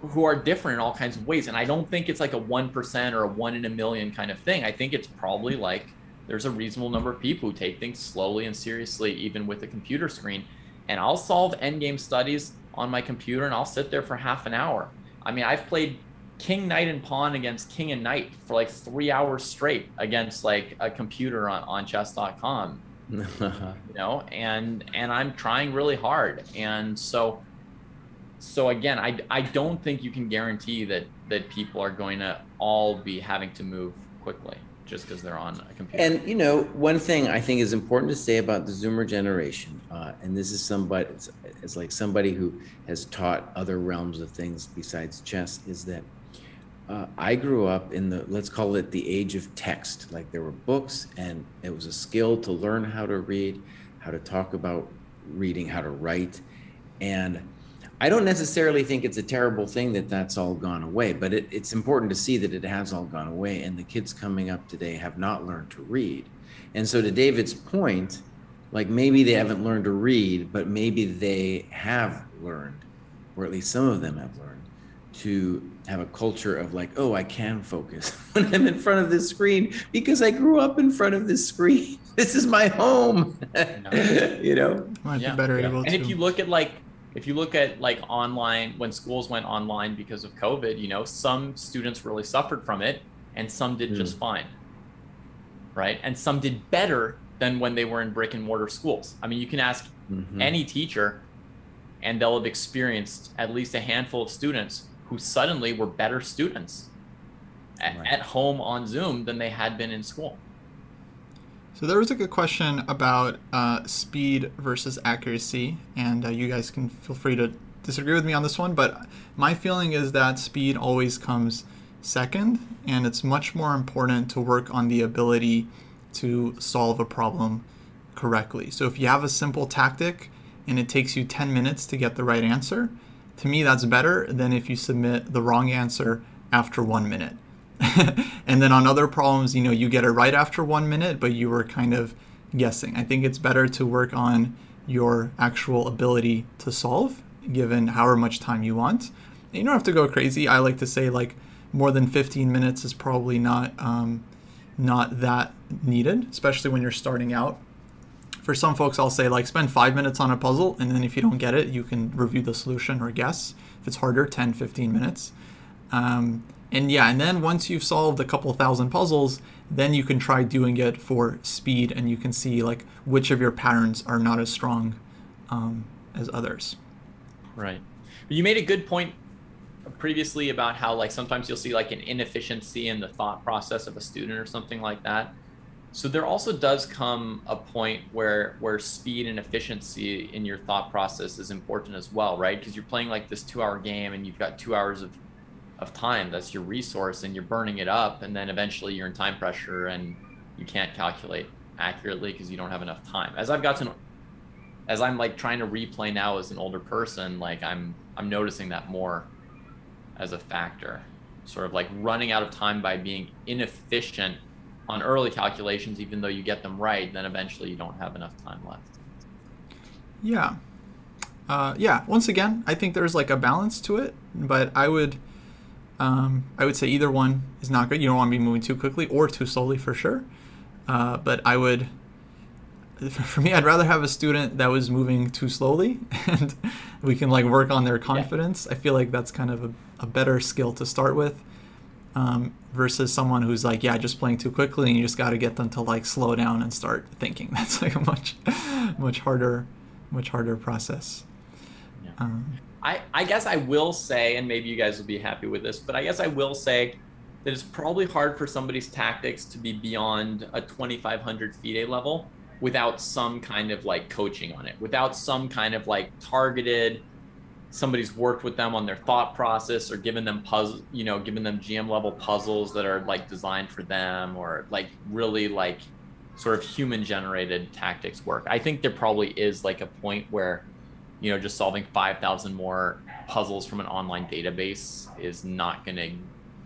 who are different in all kinds of ways, and I don't think it's like a one percent or a one in a million kind of thing. I think it's probably like there's a reasonable number of people who take things slowly and seriously, even with a computer screen. And I'll solve endgame studies on my computer, and I'll sit there for half an hour I mean, I've played king, knight, and pawn against king and knight for like three hours straight against like a computer on, on chess.com. you know, and and I'm trying really hard. And so so again, I I don't think you can guarantee that that people are going to all be having to move quickly just because they're on a computer. And you know, one thing I think is important to say about the Zoomer generation, uh, and this is somebody, it's, it's like somebody who has taught other realms of things besides chess, is that uh, I grew up in the let's call it the age of text. Like there were books, and it was a skill to learn how to read, how to talk about reading, how to write, and I don't necessarily think it's a terrible thing that that's all gone away, but it, it's important to see that it has all gone away. And the kids coming up today have not learned to read. And so, to David's point, like maybe they haven't learned to read, but maybe they have learned, or at least some of them have learned, to have a culture of like, oh, I can focus when I'm in front of this screen because I grew up in front of this screen. This is my home. you know? Might yeah. be better yeah. able and to. if you look at like if you look at like online when schools went online because of covid you know some students really suffered from it and some did mm. just fine right and some did better than when they were in brick and mortar schools i mean you can ask mm-hmm. any teacher and they'll have experienced at least a handful of students who suddenly were better students at, right. at home on zoom than they had been in school so there was a good question about uh, speed versus accuracy, and uh, you guys can feel free to disagree with me on this one. But my feeling is that speed always comes second, and it's much more important to work on the ability to solve a problem correctly. So if you have a simple tactic and it takes you 10 minutes to get the right answer, to me that's better than if you submit the wrong answer after one minute. and then on other problems, you know, you get it right after one minute, but you were kind of guessing. I think it's better to work on your actual ability to solve, given however much time you want. And you don't have to go crazy. I like to say like more than 15 minutes is probably not um, not that needed, especially when you're starting out. For some folks, I'll say like spend five minutes on a puzzle, and then if you don't get it, you can review the solution or guess. If it's harder, 10, 15 minutes. Um, and yeah, and then once you've solved a couple thousand puzzles, then you can try doing it for speed and you can see like which of your patterns are not as strong um, as others. Right. You made a good point previously about how like sometimes you'll see like an inefficiency in the thought process of a student or something like that. So there also does come a point where where speed and efficiency in your thought process is important as well, right? Because you're playing like this 2-hour game and you've got 2 hours of of time. That's your resource and you're burning it up and then eventually you're in time pressure and you can't calculate accurately because you don't have enough time. As i've gotten as i'm like trying to replay now as an older person like i'm i'm noticing that more as a factor. Sort of like running out of time by being inefficient on early calculations even though you get them right then eventually you don't have enough time left. Yeah. Uh, yeah. Once again i think there's like a balance to it but i would um, I would say either one is not good. You don't want to be moving too quickly or too slowly for sure. Uh, but I would, for me, I'd rather have a student that was moving too slowly and we can like work on their confidence. Yeah. I feel like that's kind of a, a better skill to start with um, versus someone who's like, yeah, just playing too quickly and you just got to get them to like slow down and start thinking. That's like a much, much harder, much harder process. Yeah. Um, I, I guess I will say, and maybe you guys will be happy with this, but I guess I will say that it's probably hard for somebody's tactics to be beyond a 2,500 FIDE level without some kind of like coaching on it, without some kind of like targeted, somebody's worked with them on their thought process or given them puzzle, you know, given them GM level puzzles that are like designed for them or like really like sort of human generated tactics work. I think there probably is like a point where you know, just solving 5,000 more puzzles from an online database is not going to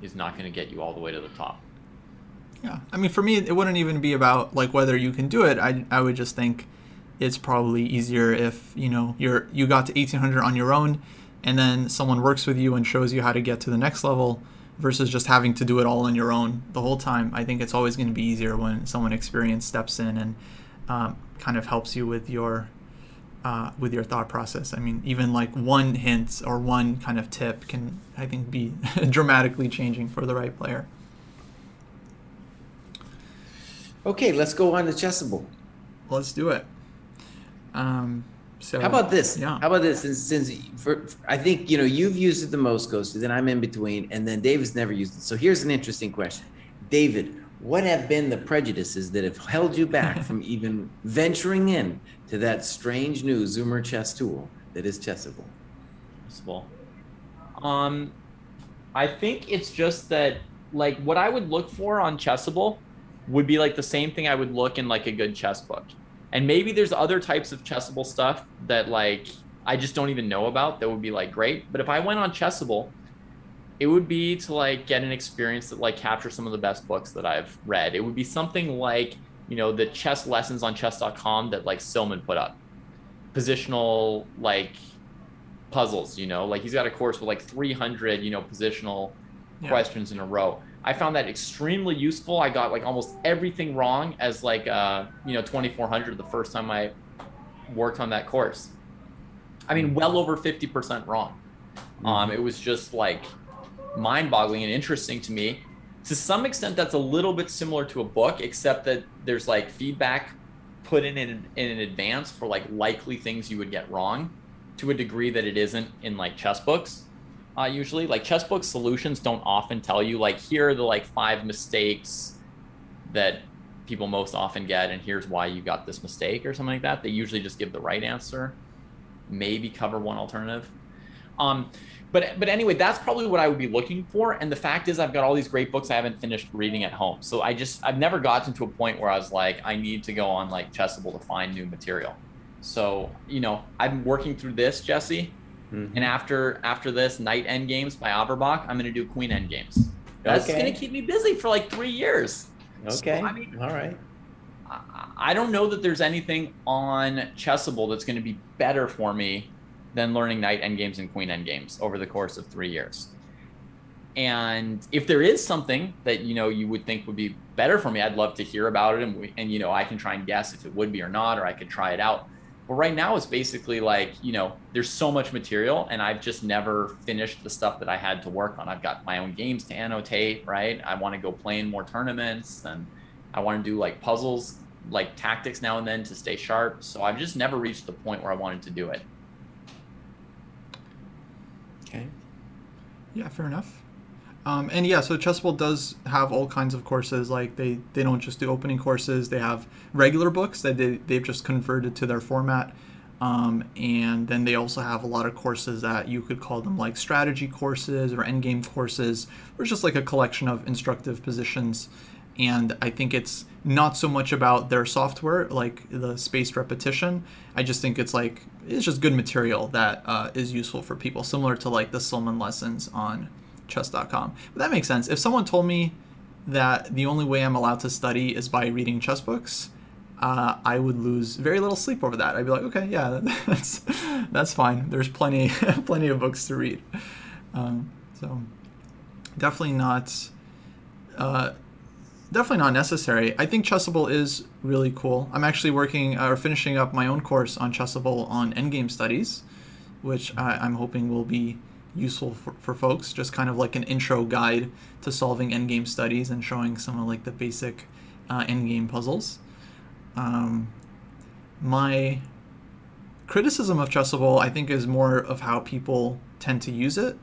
is not going to get you all the way to the top. Yeah. I mean, for me, it wouldn't even be about like whether you can do it. I, I would just think it's probably easier if, you know, you're, you got to 1800 on your own and then someone works with you and shows you how to get to the next level versus just having to do it all on your own the whole time. I think it's always going to be easier when someone experienced steps in and um, kind of helps you with your uh, with your thought process. I mean, even like one hint or one kind of tip can, I think, be dramatically changing for the right player. Okay, let's go on to Chessable. Let's do it. Um, so how about this? Yeah. How about this? Since, since for, I think you know you've used it the most, Kostya. Then I'm in between, and then David's never used it. So here's an interesting question, David. What have been the prejudices that have held you back from even venturing in to that strange new Zoomer chess tool that is Chessable? Chessable. Um, I think it's just that like what I would look for on Chessable would be like the same thing I would look in like a good chess book. And maybe there's other types of chessable stuff that like I just don't even know about that would be like great. But if I went on Chessable, it would be to like get an experience that like captures some of the best books that I've read. It would be something like, you know, the chess lessons on chess.com that like Silman put up. Positional like puzzles, you know, like he's got a course with like 300, you know, positional yeah. questions in a row. I found that extremely useful. I got like almost everything wrong as like uh, you know 2400 the first time I worked on that course. I mean, well over 50% wrong. Um, it was just like mind-boggling and interesting to me. To some extent, that's a little bit similar to a book, except that there's like feedback put in in, in advance for like likely things you would get wrong, to a degree that it isn't in like chess books uh, usually. Like chess book solutions don't often tell you like here are the like five mistakes that people most often get, and here's why you got this mistake or something like that. They usually just give the right answer, maybe cover one alternative. Um, but but anyway, that's probably what I would be looking for. And the fact is, I've got all these great books I haven't finished reading at home. So I just I've never gotten to a point where I was like, I need to go on like Chessable to find new material. So you know, I'm working through this, Jesse. Mm-hmm. And after after this, Knight Endgames by Averbakh, I'm gonna do Queen Endgames. That's okay. gonna keep me busy for like three years. Okay. So, I mean, all right. I, I don't know that there's anything on Chessable that's gonna be better for me than learning Knight Endgames and Queen Endgames over the course of three years. And if there is something that you know you would think would be better for me, I'd love to hear about it, and we, and you know I can try and guess if it would be or not, or I could try it out. But right now it's basically like, you know, there's so much material and I've just never finished the stuff that I had to work on. I've got my own games to annotate, right? I want to go play in more tournaments and I want to do like puzzles, like tactics now and then to stay sharp. So I've just never reached the point where I wanted to do it. Okay. Yeah, fair enough. Um, and yeah, so Chessable does have all kinds of courses. Like they, they don't just do opening courses. They have regular books that they, they've just converted to their format. Um, and then they also have a lot of courses that you could call them like strategy courses or endgame courses, or just like a collection of instructive positions. And I think it's not so much about their software, like the spaced repetition. I just think it's like it's just good material that uh, is useful for people, similar to like the Silman lessons on chess.com. But that makes sense. If someone told me that the only way I'm allowed to study is by reading chess books, uh, I would lose very little sleep over that. I'd be like, okay, yeah, that's that's fine. There's plenty plenty of books to read. Um, so definitely not uh, definitely not necessary. I think Chessable is really cool. I'm actually working uh, or finishing up my own course on Chessable on endgame studies, which I, I'm hoping will be useful for, for folks, just kind of like an intro guide to solving endgame studies and showing some of like the basic uh, endgame puzzles. Um, my criticism of Chessable, I think, is more of how people tend to use it.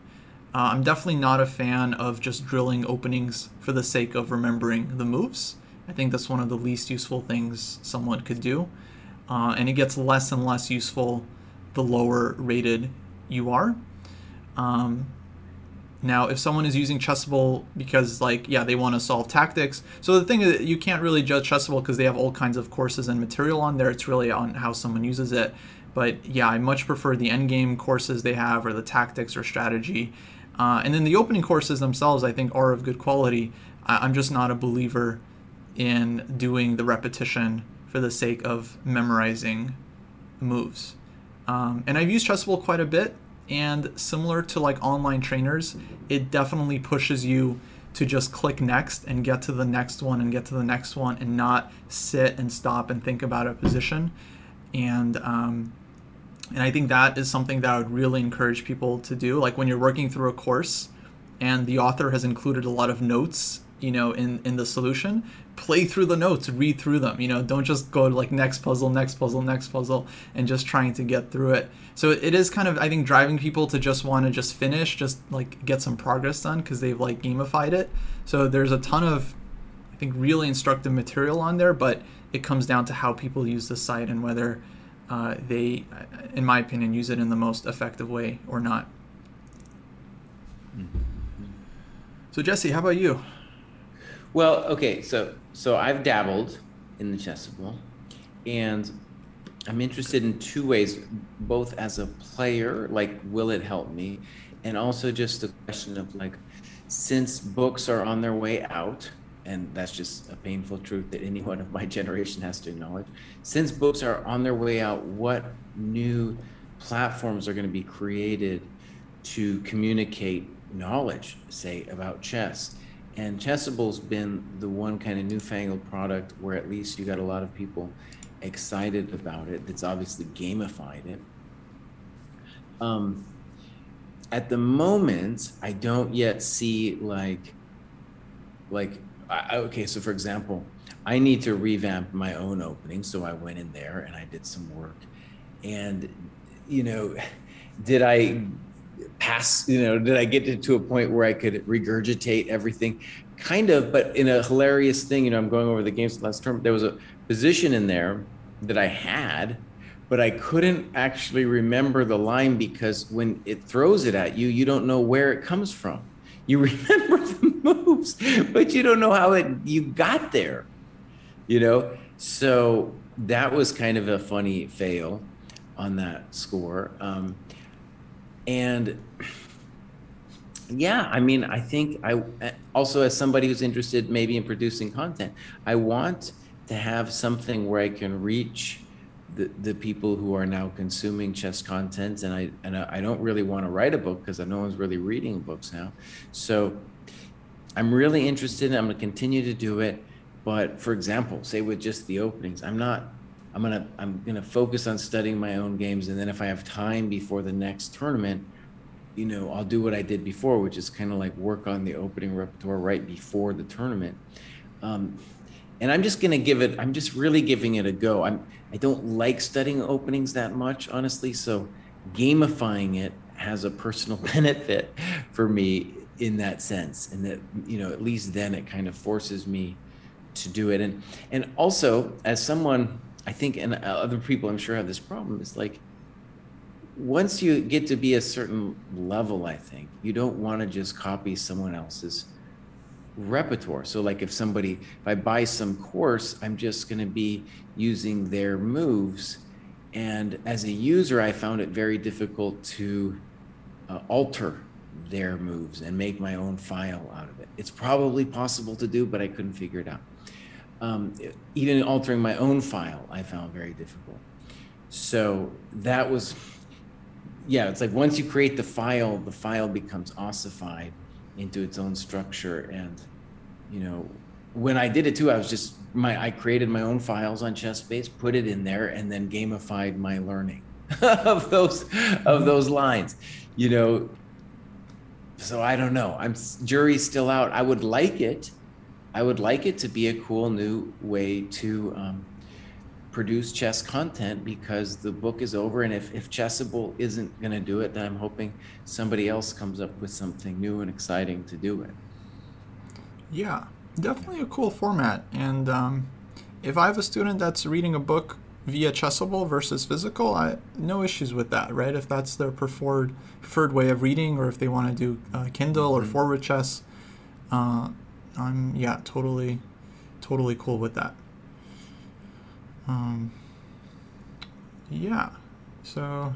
Uh, I'm definitely not a fan of just drilling openings for the sake of remembering the moves. I think that's one of the least useful things someone could do. Uh, and it gets less and less useful the lower rated you are. Um, now, if someone is using Chessable because, like, yeah, they want to solve tactics. So the thing is, you can't really judge Chessable because they have all kinds of courses and material on there. It's really on how someone uses it. But yeah, I much prefer the endgame courses they have or the tactics or strategy. Uh, and then the opening courses themselves, I think, are of good quality. I- I'm just not a believer in doing the repetition for the sake of memorizing moves. Um, and I've used Chessable quite a bit and similar to like online trainers it definitely pushes you to just click next and get to the next one and get to the next one and not sit and stop and think about a position and um, and I think that is something that I would really encourage people to do. Like when you're working through a course and the author has included a lot of notes, you know, in, in the solution, play through the notes, read through them. You know, don't just go to like next puzzle, next puzzle, next puzzle, and just trying to get through it. So it is kind of, I think, driving people to just want to just finish, just like get some progress done because they've like gamified it. So there's a ton of, I think, really instructive material on there, but it comes down to how people use the site and whether uh, they, in my opinion, use it in the most effective way or not. Mm-hmm. So Jesse, how about you? Well, okay, so so I've dabbled in the chessable, and I'm interested in two ways, both as a player, like will it help me, and also just the question of like, since books are on their way out, and that's just a painful truth that anyone of my generation has to acknowledge. Since books are on their way out, what new platforms are going to be created to communicate knowledge, say, about chess? And Chessable's been the one kind of newfangled product where at least you got a lot of people excited about it. That's obviously gamified it. Um, at the moment, I don't yet see like, like I, okay, so for example, I need to revamp my own opening. So I went in there and I did some work. And, you know, did I pass, you know, did I get to, to a point where I could regurgitate everything? Kind of, but in a hilarious thing, you know, I'm going over the games last term. There was a position in there that I had, but I couldn't actually remember the line because when it throws it at you, you don't know where it comes from. You remember the moves, but you don't know how it you got there. You know, so that was kind of a funny fail on that score. Um, and yeah, I mean, I think I also, as somebody who's interested maybe in producing content, I want to have something where I can reach the, the people who are now consuming chess content and I and I don't really want to write a book because no one's really reading books now. So I'm really interested I'm going to continue to do it. But for example, say with just the openings, I'm not I'm going to I'm going to focus on studying my own games and then if I have time before the next tournament, you know, I'll do what I did before, which is kind of like work on the opening repertoire right before the tournament. Um, and I'm just going to give it. I'm just really giving it a go. I'm. I don't like studying openings that much, honestly. So gamifying it has a personal benefit for me in that sense, and that you know at least then it kind of forces me to do it. And and also as someone, I think, and uh, other people I'm sure have this problem. It's like once you get to be a certain level, I think you don't want to just copy someone else's repertoire. So like if somebody, if I buy some course, I'm just going to be using their moves. And as a user, I found it very difficult to uh, alter their moves and make my own file out of it. It's probably possible to do, but I couldn't figure it out. Um, even altering my own file, I found very difficult. So that was, yeah, it's like once you create the file, the file becomes ossified into its own structure and you know when i did it too i was just my i created my own files on chessbase put it in there and then gamified my learning of those of those lines you know? So i don't know. I'm jury's still out. I would like it. I would like it to be a cool new way to um, produce chess content because the book is over and if, if chessable isn't going to do it then i'm hoping somebody else comes up with something new and exciting to do it. Yeah definitely a cool format and um, if i have a student that's reading a book via chessable versus physical i no issues with that right? If that's their preferred preferred way of reading or if they want to do uh, kindle or mm-hmm. forward chess uh, i'm yeah totally totally cool with that um, yeah. So.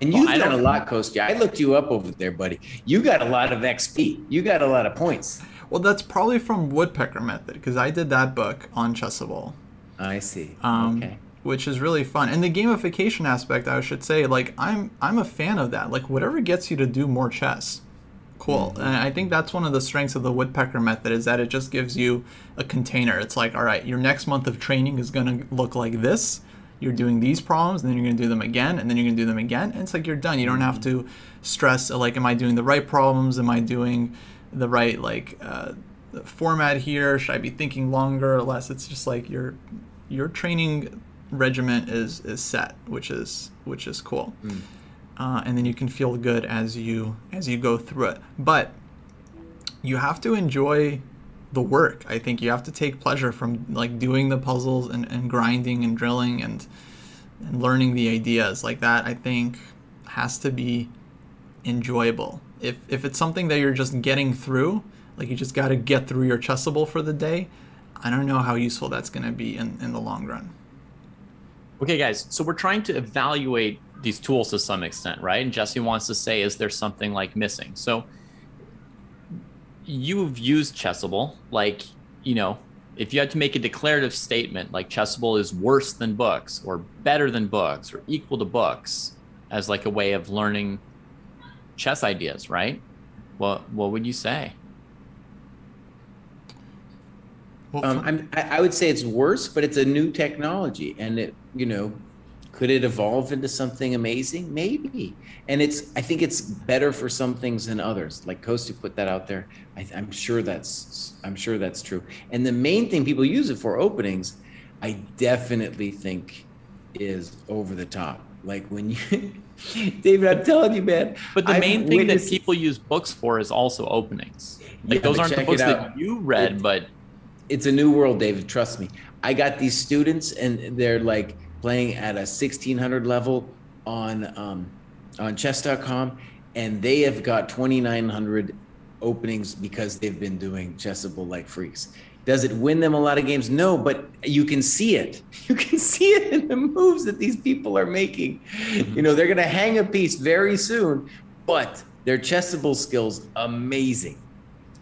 And you've well, done a lot, Kostya. I looked you up over there, buddy. You got a lot of XP. You got a lot of points. Well, that's probably from Woodpecker Method because I did that book on Chessable. I see. Um, okay. Which is really fun, and the gamification aspect, I should say, like I'm I'm a fan of that. Like whatever gets you to do more chess, cool. Mm-hmm. And I think that's one of the strengths of the woodpecker method is that it just gives you a container. It's like, all right, your next month of training is going to look like this. you're doing these problems, and then you're going to do them again, and then you're going to do them again, and it's like you're done. You don't have to stress like, am I doing the right problems? Am I doing the right like uh, format here? Should I be thinking longer or less? It's just like your your training regiment is is set, which is which is cool. Mm. Uh, and then you can feel good as you as you go through it. But you have to enjoy the work. I think you have to take pleasure from like doing the puzzles and, and grinding and drilling and and learning the ideas like that. I think has to be enjoyable. If if it's something that you're just getting through, like you just got to get through your chessable for the day, I don't know how useful that's going to be in in the long run. Okay, guys. So we're trying to evaluate these tools to some extent, right? And Jesse wants to say, is there something like missing? So you've used Chessable, like, you know, if you had to make a declarative statement like Chessable is worse than books or better than books or equal to books as like a way of learning chess ideas, right? What what would you say? Um, I would say it's worse, but it's a new technology, and it, you know, could it evolve into something amazing? Maybe. And it's I think it's better for some things than others. Like Kostya put that out there. I, am sure that's I'm sure that's true. And the main thing people use it for openings, I definitely think is over the top. Like when you David, I'm telling you, man. But the main I've thing witnessed... that people use books for is also openings. Like yeah, those aren't the books that you read, it, but it's a new world, David. Trust me. I got these students, and they're like playing at a 1600 level on um, on chess.com and they have got 2900 openings because they've been doing chessable like freaks. Does it win them a lot of games? No but you can see it. You can see it in the moves that these people are making. Mm-hmm. you know they're going to hang a piece very soon but their chessable skills amazing.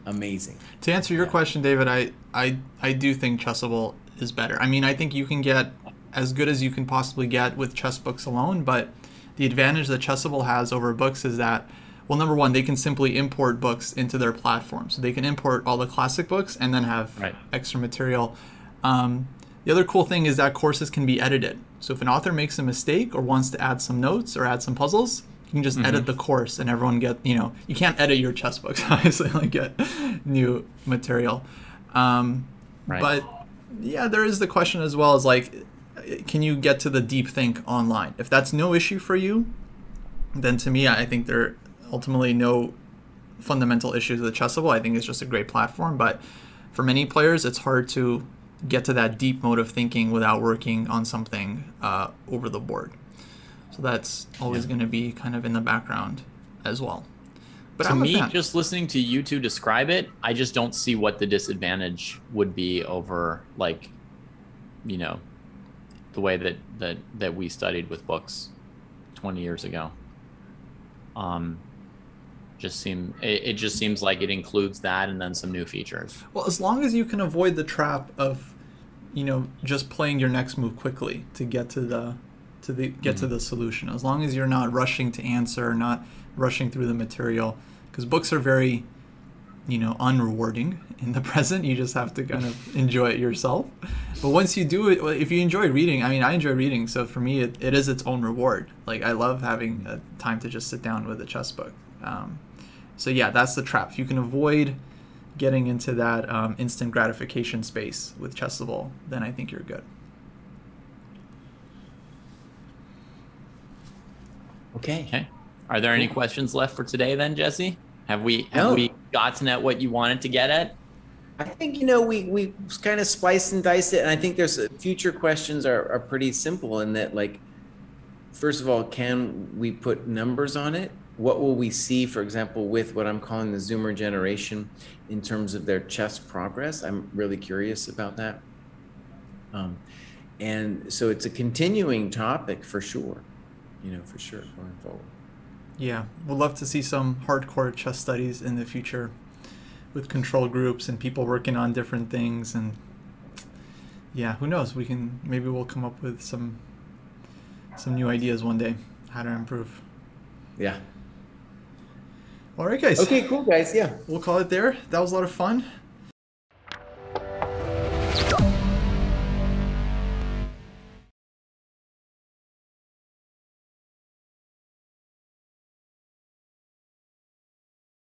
Amazing. To answer your yeah. question david i i i do think chessable is better. I mean i think you can get as good as you can possibly get with chess books alone. But the advantage that Chessable has over books is that, well, number one, they can simply import books into their platform. So they can import all the classic books and then have right. extra material. Um, the other cool thing is that courses can be edited. So if an author makes a mistake or wants to add some notes or add some puzzles, you can just mm-hmm. edit the course and everyone get, you know, you can't edit your chess books, obviously, like get new material. Um, right. But yeah, there is the question as well as like, can you get to the deep think online? If that's no issue for you, then to me, I think there are ultimately no fundamental issues with Chessable. I think it's just a great platform, but for many players, it's hard to get to that deep mode of thinking without working on something uh, over the board. So that's always yeah. going to be kind of in the background as well. But to me, just listening to you two describe it, I just don't see what the disadvantage would be over like, you know, the way that that that we studied with books 20 years ago. Um just seem it, it just seems like it includes that and then some new features. Well as long as you can avoid the trap of you know just playing your next move quickly to get to the to the get mm-hmm. to the solution. As long as you're not rushing to answer not rushing through the material because books are very you know unrewarding in the present. You just have to kind of enjoy it yourself. But once you do it if you enjoy reading i mean i enjoy reading so for me it, it is its own reward. Like i love having a time to just sit down with a chess book. Um, so yeah that's the trap. If you can avoid getting into that um, instant gratification space with chessable then i think you're good. Okay. Okay. Are there any questions left for today then jesse? Have we have no. we gotten at what you wanted to get at? I think you know we we kind of spliced and diced it, and I think there's future questions are are pretty simple in that like, first of all, can we put numbers on it? What will we see, for example, with what I'm calling the Zoomer generation, in terms of their chess progress? I'm really curious about that. Um, and so it's a continuing topic for sure, you know, for sure going forward. Yeah, we'd love to see some hardcore chess studies in the future with control groups and people working on different things and yeah, who knows? We can maybe we'll come up with some some new ideas one day how to improve. Yeah. All right, guys. Okay, cool, guys. Yeah. We'll call it there. That was a lot of fun.